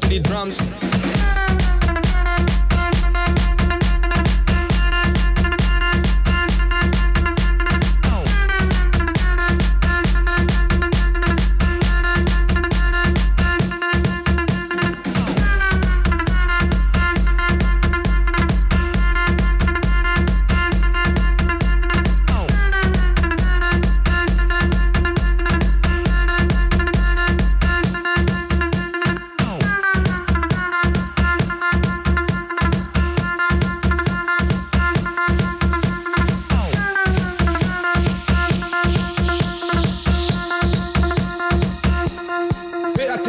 to the drums.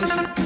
drums.